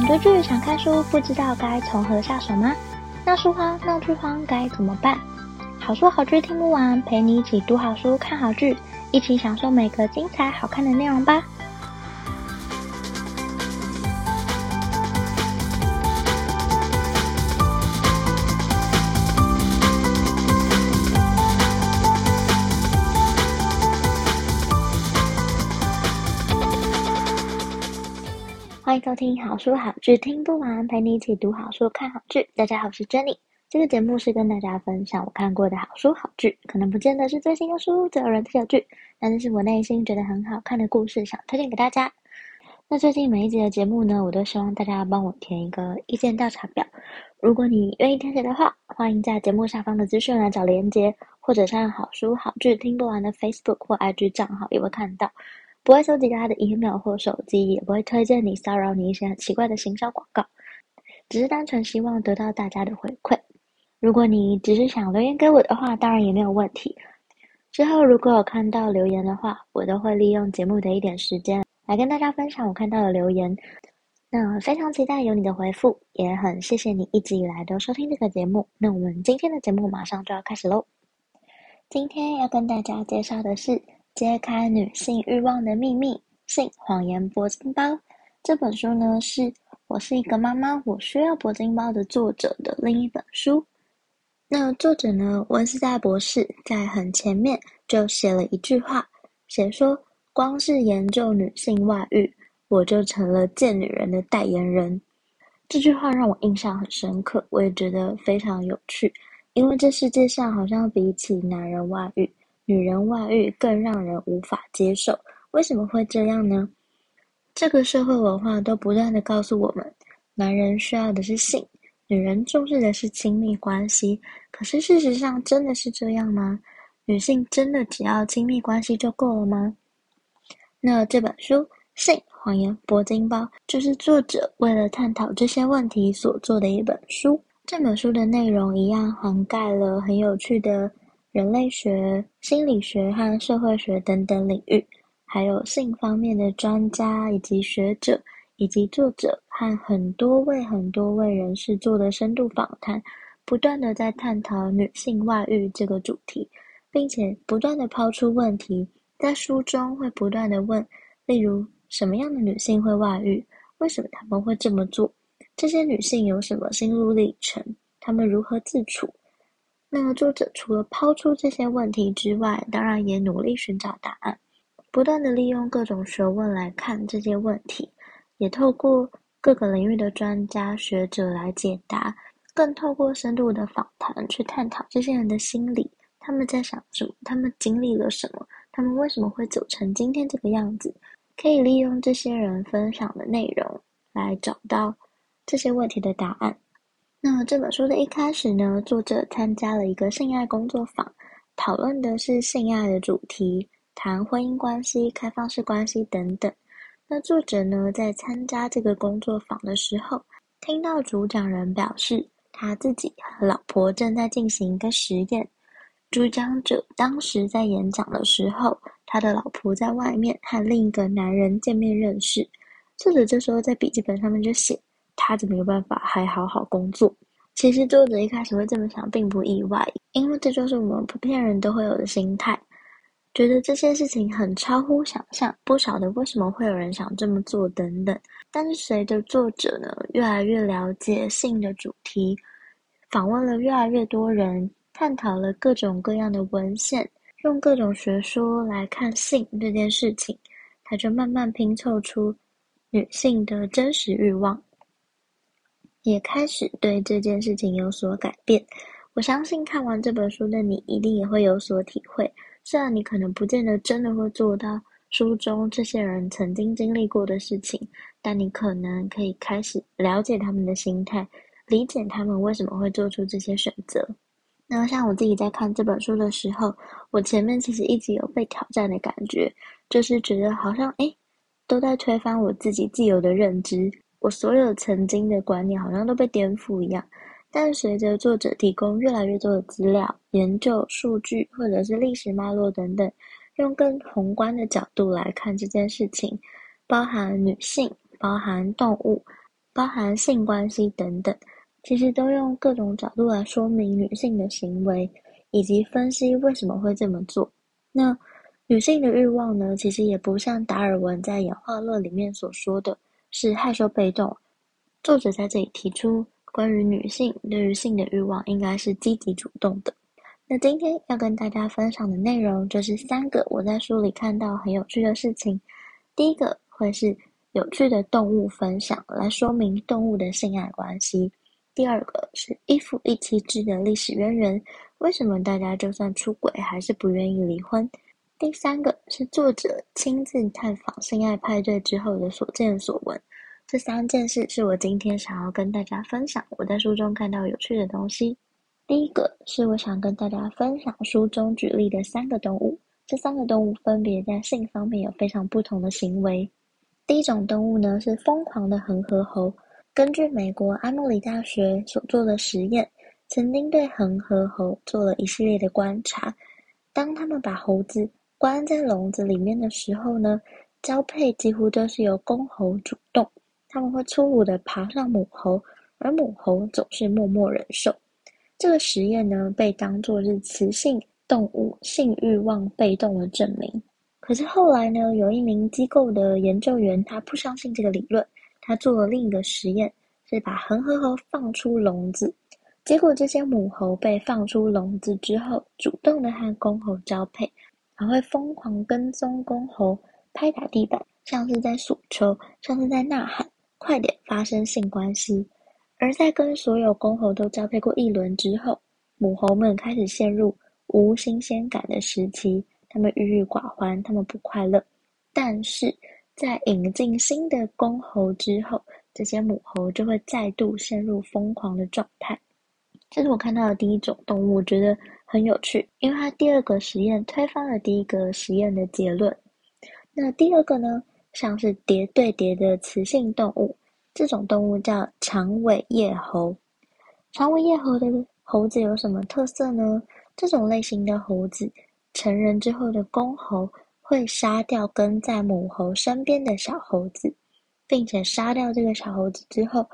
想追剧、想看书，不知道该从何下手吗？闹书荒、闹剧荒该怎么办？好书好剧听不完，陪你一起读好书、看好剧，一起享受每个精彩好看的内容吧。收听好书好剧听不完，陪你一起读好书、看好剧。大家好，我是 Jenny。这个节目是跟大家分享我看过的好书好剧，可能不见得是最新的书、最有人气的剧，但是我内心觉得很好看的故事，想推荐给大家。那最近每一集的节目呢，我都希望大家帮我填一个意见调查表。如果你愿意填写的话，欢迎在节目下方的资讯栏找连结，或者上好书好剧听不完的 Facebook 或 IG 账号也会看到。不会收集大家的 email 或手机，也不会推荐你、骚扰你一些很奇怪的行销广告，只是单纯希望得到大家的回馈。如果你只是想留言给我的话，当然也没有问题。之后如果有看到留言的话，我都会利用节目的一点时间来跟大家分享我看到的留言。那非常期待有你的回复，也很谢谢你一直以来都收听这个节目。那我们今天的节目马上就要开始喽。今天要跟大家介绍的是。揭开女性欲望的秘密：性谎言铂金包。这本书呢，是我是一个妈妈，我需要铂金包的作者的另一本书。那作者呢，温斯代博士在很前面就写了一句话，写说：光是研究女性外遇，我就成了贱女人的代言人。这句话让我印象很深刻，我也觉得非常有趣，因为这世界上好像比起男人外遇，女人外遇更让人无法接受，为什么会这样呢？这个社会文化都不断地告诉我们，男人需要的是性，女人重视的是亲密关系。可是事实上真的是这样吗？女性真的只要亲密关系就够了吗？那这本书《性谎言铂金包》就是作者为了探讨这些问题所做的一本书。这本书的内容一样涵盖了很有趣的。人类学、心理学和社会学等等领域，还有性方面的专家以及学者，以及作者和很多位很多位人士做的深度访谈，不断的在探讨女性外遇这个主题，并且不断的抛出问题，在书中会不断的问，例如什么样的女性会外遇？为什么她们会这么做？这些女性有什么心路历程？她们如何自处？那么作者除了抛出这些问题之外，当然也努力寻找答案，不断地利用各种学问来看这些问题，也透过各个领域的专家学者来解答，更透过深度的访谈去探讨这些人的心理，他们在想什么，他们经历了什么，他们为什么会走成今天这个样子，可以利用这些人分享的内容来找到这些问题的答案。那这本书的一开始呢，作者参加了一个性爱工作坊，讨论的是性爱的主题，谈婚姻关系、开放式关系等等。那作者呢，在参加这个工作坊的时候，听到主讲人表示他自己和老婆正在进行一个实验。主讲者当时在演讲的时候，他的老婆在外面和另一个男人见面认识。作者这时候在笔记本上面就写。他就没有办法还好好工作。其实作者一开始会这么想，并不意外，因为这就是我们普遍人都会有的心态，觉得这些事情很超乎想象，不晓得为什么会有人想这么做等等。但是随着作者呢越来越了解性的主题，访问了越来越多人，探讨了各种各样的文献，用各种学说来看性这件事情，他就慢慢拼凑出女性的真实欲望。也开始对这件事情有所改变。我相信看完这本书的你，一定也会有所体会。虽然你可能不见得真的会做到书中这些人曾经经历过的事情，但你可能可以开始了解他们的心态，理解他们为什么会做出这些选择。那像我自己在看这本书的时候，我前面其实一直有被挑战的感觉，就是觉得好像诶，都在推翻我自己既有的认知。我所有曾经的观念好像都被颠覆一样，但随着作者提供越来越多的资料、研究、数据或者是历史脉络等等，用更宏观的角度来看这件事情，包含女性、包含动物，包含性关系等等，其实都用各种角度来说明女性的行为，以及分析为什么会这么做。那女性的欲望呢，其实也不像达尔文在演化论里面所说的是害羞被动。作者在这里提出，关于女性对于性的欲望应该是积极主动的。那今天要跟大家分享的内容就是三个我在书里看到很有趣的事情。第一个会是有趣的动物分享，来说明动物的性爱关系。第二个是一夫一妻制的历史渊源，为什么大家就算出轨还是不愿意离婚？第三个是作者亲自探访性爱派对之后的所见所闻。这三件事是我今天想要跟大家分享我在书中看到有趣的东西。第一个是我想跟大家分享书中举例的三个动物，这三个动物分别在性方面有非常不同的行为。第一种动物呢是疯狂的恒河猴，根据美国阿默里大学所做的实验，曾经对恒河猴做了一系列的观察。当他们把猴子关在笼子里面的时候呢，交配几乎都是由公猴主动，他们会粗鲁的爬上母猴，而母猴总是默默忍受。这个实验呢，被当作是雌性动物性欲望被动的证明。可是后来呢，有一名机构的研究员，他不相信这个理论，他做了另一个实验，是把恒河猴放出笼子，结果这些母猴被放出笼子之后，主动的和公猴交配，还会疯狂跟踪公猴，拍打地板，像是在索求，像是在呐喊，快点发生性关系。而在跟所有公猴都交配过一轮之后，母猴们开始陷入无新鲜感的时期，它们郁郁寡欢，它们不快乐。但是在引进新的公猴之后，这些母猴就会再度陷入疯狂的状态。这是我看到的第一种动物，我觉得很有趣，因为它第二个实验推翻了第一个实验的结论。那第二个呢，像是叠对叠的雌性动物。这种动物叫长尾叶猴。长尾叶猴的猴子有什么特色呢？这种类型的猴子，成人之后的公猴会杀掉跟在母猴身边的小猴子，并且杀掉这个小猴子之后，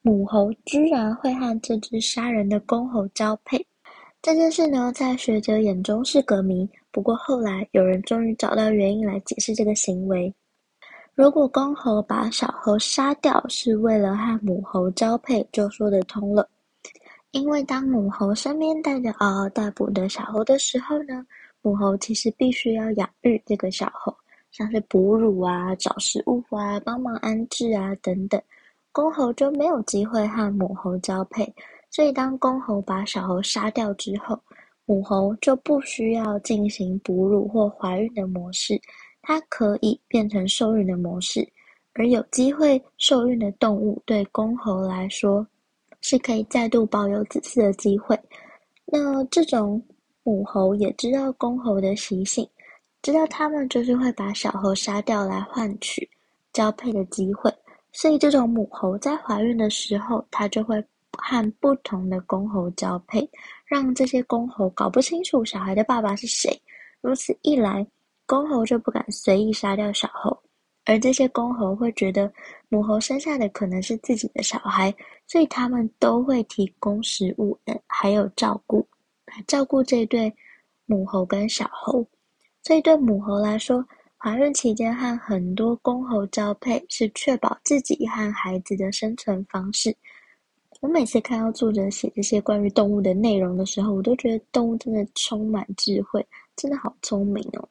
母猴居然会和这只杀人的公猴交配。这件事呢，在学者眼中是个谜。不过后来有人终于找到原因来解释这个行为。如果公猴把小猴杀掉是为了和母猴交配，就说得通了。因为当母猴身边带着嗷嗷待哺的小猴的时候呢，母猴其实必须要养育这个小猴，像是哺乳啊、找食物啊、帮忙安置啊等等，公猴就没有机会和母猴交配。所以当公猴把小猴杀掉之后，母猴就不需要进行哺乳或怀孕的模式。它可以变成受孕的模式，而有机会受孕的动物对公猴来说是可以再度保有子嗣的机会。那这种母猴也知道公猴的习性，知道它们就是会把小猴杀掉来换取交配的机会，所以这种母猴在怀孕的时候，它就会和不同的公猴交配，让这些公猴搞不清楚小孩的爸爸是谁。如此一来，公猴就不敢随意杀掉小猴，而这些公猴会觉得母猴生下的可能是自己的小孩，所以他们都会提供食物，嗯，还有照顾，来照顾这对母猴跟小猴。所以对母猴来说，怀孕期间和很多公猴交配是确保自己和孩子的生存方式。我每次看到作者写这些关于动物的内容的时候，我都觉得动物真的充满智慧，真的好聪明哦。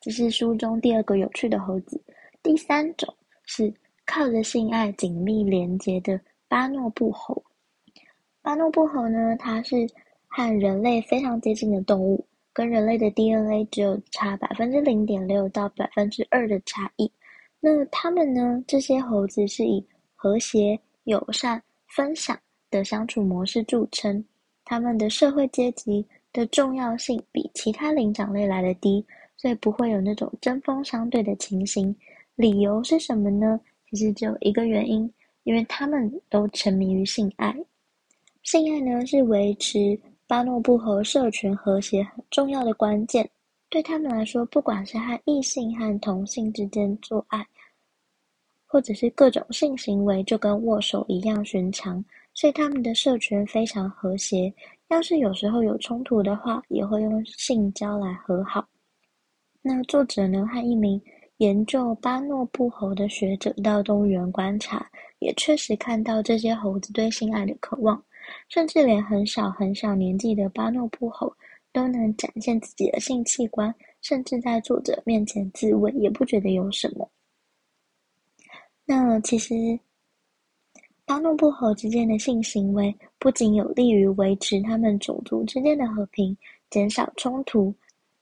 这是书中第二个有趣的猴子。第三种是靠着性爱紧密连接的巴诺布猴。巴诺布猴呢，它是和人类非常接近的动物，跟人类的 DNA 只有差百分之零点六到百分之二的差异。那它们呢，这些猴子是以和谐、友善、分享的相处模式著称。他们的社会阶级的重要性比其他灵长类来的低。所以不会有那种针锋相对的情形。理由是什么呢？其实只有一个原因，因为他们都沉迷于性爱。性爱呢，是维持巴诺布猴社群和谐很重要的关键。对他们来说，不管是和异性和同性之间做爱，或者是各种性行为就跟握手一样寻常，所以他们的社群非常和谐。要是有时候有冲突的话，也会用性交来和好。那作者呢，和一名研究巴诺布猴的学者到动物园观察，也确实看到这些猴子对性爱的渴望，甚至连很小很小年纪的巴诺布猴都能展现自己的性器官，甚至在作者面前自慰，也不觉得有什么。那其实，巴诺布猴之间的性行为不仅有利于维持他们种族之间的和平，减少冲突，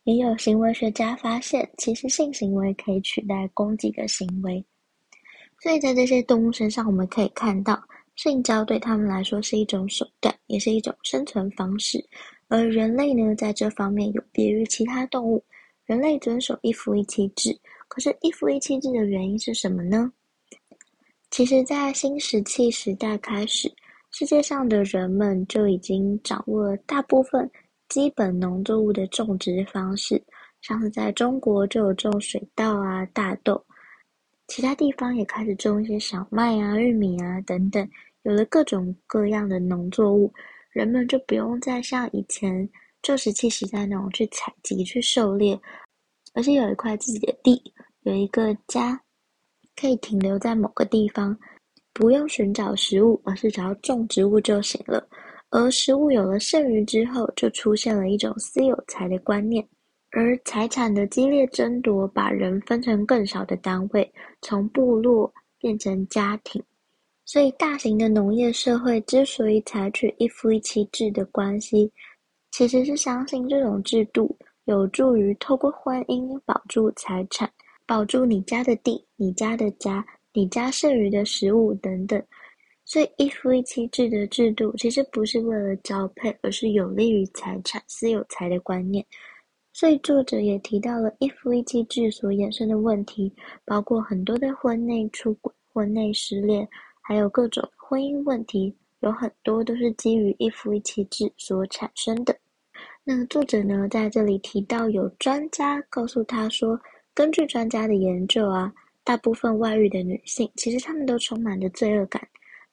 也有行为学家发现，其实性行为可以取代攻击的行为。所以在这些动物身上，我们可以看到，性交对他们来说是一种手段，也是一种生存方式。而人类呢，在这方面有别于其他动物，人类遵守一夫一妻制。可是，一夫一妻制的原因是什么呢？其实，在新石器时代开始，世界上的人们就已经掌握了大部分基本农作物的种植方式，像是在中国就有种水稻啊、大豆，其他地方也开始种一些小麦啊、玉米啊等等，有了各种各样的农作物，人们就不用再像以前旧石器时代那种去采集、去狩猎，而是有一块自己的地，有一个家。可以停留在某个地方，不用寻找食物，而是只要种植物就行了。而食物有了剩余之后，就出现了一种私有财的观念，而财产的激烈争夺，把人分成更少的单位，从部落变成家庭。所以，大型的农业社会之所以采取一夫一妻制的关系，其实是相信这种制度有助于透过婚姻保住财产。保住你家的地、你家的家、你家剩余的食物等等，所以一夫一妻制的制度其实不是为了交配，而是有利于财产、私有财的观念。所以作者也提到了一夫一妻制所衍生的问题，包括很多的婚内出轨、婚内失恋，还有各种婚姻问题，有很多都是基于一夫一妻制所产生的。那作者呢，在这里提到有专家告诉他说，根据专家的研究啊，大部分外遇的女性其实她们都充满着罪恶感，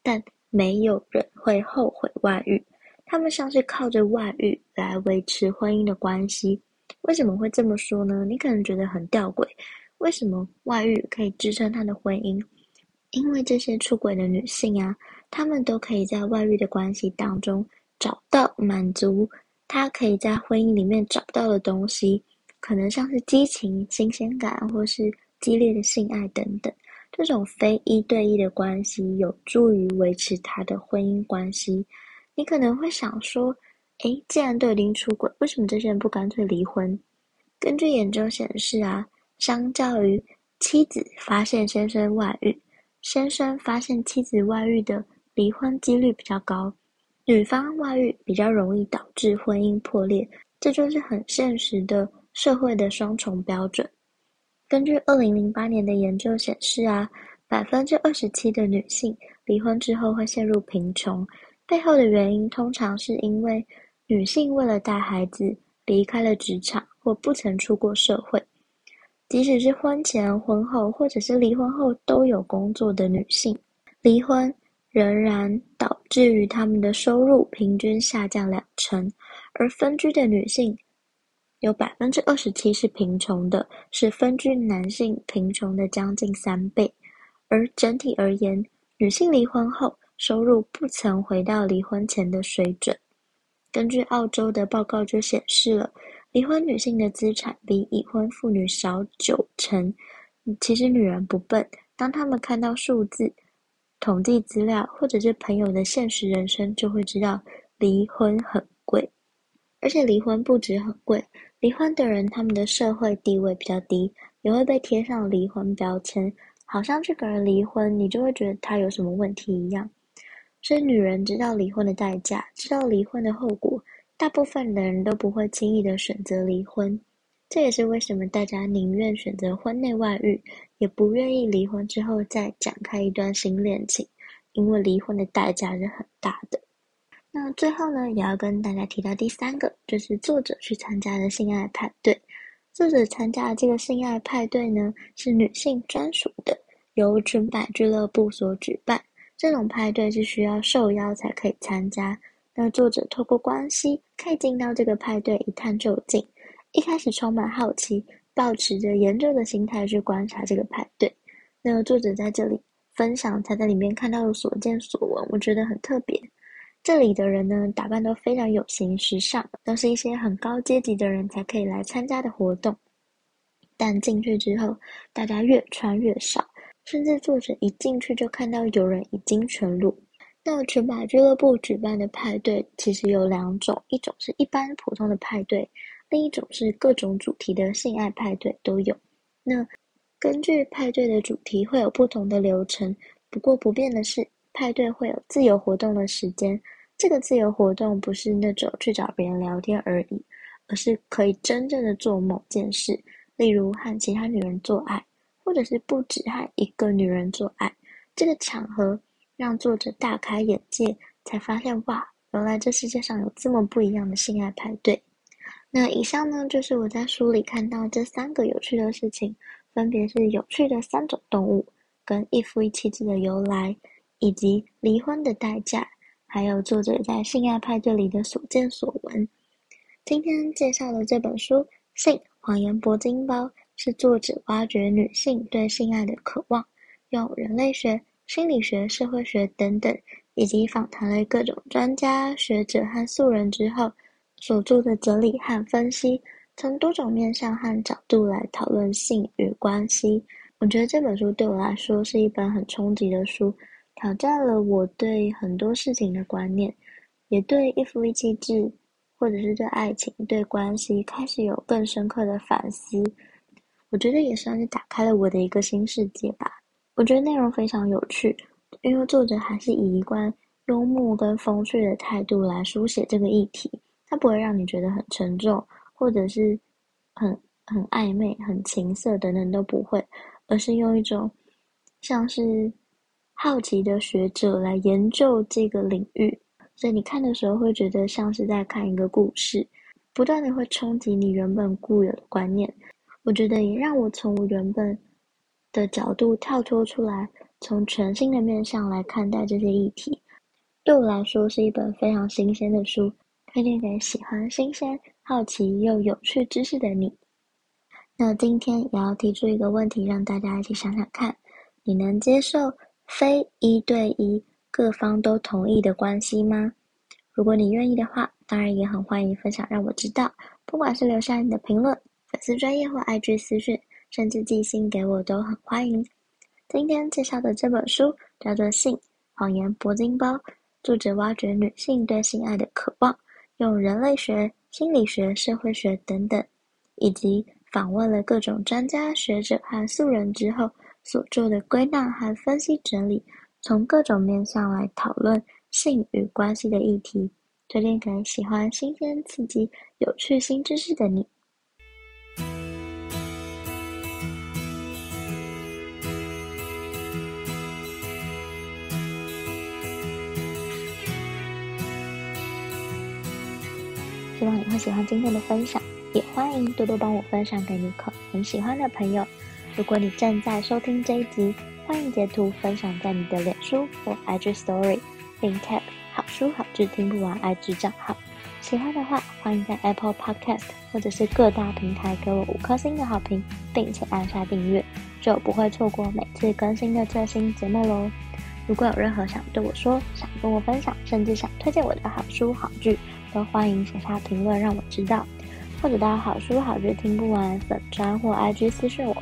但没有人会后悔外遇。她们像是靠着外遇来维持婚姻的关系。为什么会这么说呢？你可能觉得很吊诡，为什么外遇可以支撑她的婚姻？因为这些出轨的女性啊，她们都可以在外遇的关系当中找到满足她可以在婚姻里面找到的东西。可能像是激情、新鲜感，或是激烈的性爱等等，这种非一对一的关系有助于维持他的婚姻关系。你可能会想说，诶，既然都已经出轨，为什么这些人不干脆离婚？根据研究显示啊，相较于妻子发现先生外遇，先生发现妻子外遇的离婚几率比较高，女方外遇比较容易导致婚姻破裂，这就是很现实的。社会的双重标准。根据二零零八年的研究显示啊，百分之二十七的女性离婚之后会陷入贫穷，背后的原因通常是因为女性为了带孩子离开了职场或不曾出过社会。即使是婚前、婚后或者是离婚后都有工作的女性，离婚仍然导致于她们的收入平均下降两成，而分居的女性。有百分之二十七是贫穷的，是分居男性贫穷的将近三倍。而整体而言，女性离婚后收入不曾回到离婚前的水准。根据澳洲的报告就显示了，离婚女性的资产比已婚妇女少九成。其实女人不笨，当她们看到数字、统计资料或者是朋友的现实人生，就会知道离婚很贵。而且离婚不止很贵，离婚的人他们的社会地位比较低，也会被贴上离婚标签，好像这个人离婚，你就会觉得他有什么问题一样。所以女人知道离婚的代价，知道离婚的后果，大部分的人都不会轻易的选择离婚。这也是为什么大家宁愿选择婚内外遇，也不愿意离婚之后再展开一段新恋情，因为离婚的代价是很大的。那最后呢，也要跟大家提到第三个，就是作者去参加的性爱派对。作者参加的这个性爱派对呢，是女性专属的，由纯百俱乐部所举办。这种派对是需要受邀才可以参加。那作者透过关系可以进到这个派对一探究竟。一开始充满好奇，抱持着研究的心态去观察这个派对。那作者在这里分享他在里面看到的所见所闻，我觉得很特别。这里的人呢，打扮都非常有型时尚，都是一些很高阶级的人才可以来参加的活动。但进去之后，大家越穿越少，甚至作者一进去就看到有人已经全裸。那纯百俱乐部举办的派对其实有两种，一种是一般普通的派对，另一种是各种主题的性爱派对都有。那根据派对的主题会有不同的流程，不过不变的是，派对会有自由活动的时间。这个自由活动不是那种去找别人聊天而已，而是可以真正的做某件事，例如和其他女人做爱，或者是不止和一个女人做爱。这个场合。让作者大开眼界，才发现哇，原来这世界上有这么不一样的性爱派对。那以上呢，就是我在书里看到这三个有趣的事情，分别是有趣的三种动物、跟一夫一妻制的由来，以及离婚的代价，还有作者在性爱派对里的所见所闻。今天介绍的这本书《性谎言铂金包》，是作者挖掘女性对性爱的渴望，用人类学。心理学、社会学等等，以及访谈了各种专家学者和素人之后所做的整理和分析，从多种面向和角度来讨论性与关系。我觉得这本书对我来说是一本很冲击的书，挑战了我对很多事情的观念，也对一夫一妻制或者是对爱情、对关系开始有更深刻的反思。我觉得也算是打开了我的一个新世界吧。我觉得内容非常有趣，因为作者还是以一贯幽默跟风趣的态度来书写这个议题，它不会让你觉得很沉重，或者是很很暧昧、很情色等等都不会，而是用一种像是好奇的学者来研究这个领域，所以你看的时候会觉得像是在看一个故事，不断的会冲击你原本固有的观念。我觉得也让我从我原本的角度跳脱出来，从全新的面向来看待这些议题，对我来说是一本非常新鲜的书，推荐给喜欢新鲜、好奇又有趣知识的你。那今天也要提出一个问题，让大家一起想想看：你能接受非一对一、各方都同意的关系吗？如果你愿意的话，当然也很欢迎分享，让我知道。不管是留下你的评论、粉丝专业或 IG 私讯。甚至寄信给我都很欢迎。今天介绍的这本书叫做《性谎言铂金包》，作者挖掘女性对性爱的渴望，用人类学、心理学、社会学等等，以及访问了各种专家学者和素人之后所做的归纳和分析整理，从各种面向来讨论性与关系的议题，推荐给喜欢新鲜、刺激、有趣新知识的你。希望你会喜欢今天的分享，也欢迎多多帮我分享给你可很喜欢的朋友。如果你正在收听这一集，欢迎截图分享在你的脸书或 IG Story，并 tag 好书好剧听不完 IG 账号。喜欢的话，欢迎在 Apple Podcast 或者是各大平台给我五颗星的好评，并且按下订阅，就不会错过每次更新的最新节目喽。如果有任何想对我说、想跟我分享，甚至想推荐我的好书好剧，都欢迎写下评论让我知道，或者到好书好剧听不完粉专或 IG 私讯我，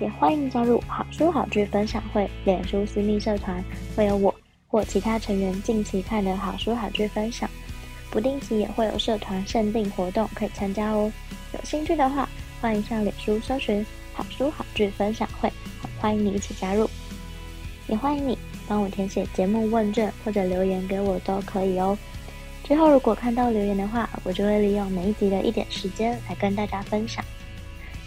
也欢迎加入好书好剧分享会脸书私密社团，会有我或其他成员近期看的好书好剧分享，不定期也会有社团限定活动可以参加哦。有兴趣的话，欢迎上脸书搜寻好书好剧分享会，欢迎你一起加入，也欢迎你帮我填写节目问卷或者留言给我都可以哦。之后，如果看到留言的话，我就会利用每一集的一点时间来跟大家分享。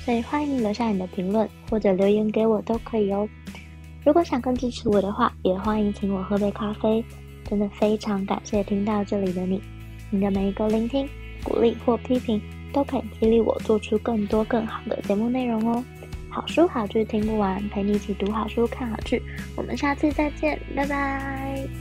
所以欢迎留下你的评论或者留言给我都可以哦。如果想更支持我的话，也欢迎请我喝杯咖啡。真的非常感谢听到这里的你，你的每一个聆听、鼓励或批评都可以激励我做出更多更好的节目内容哦。好书好剧听不完，陪你一起读好书、看好剧。我们下次再见，拜拜。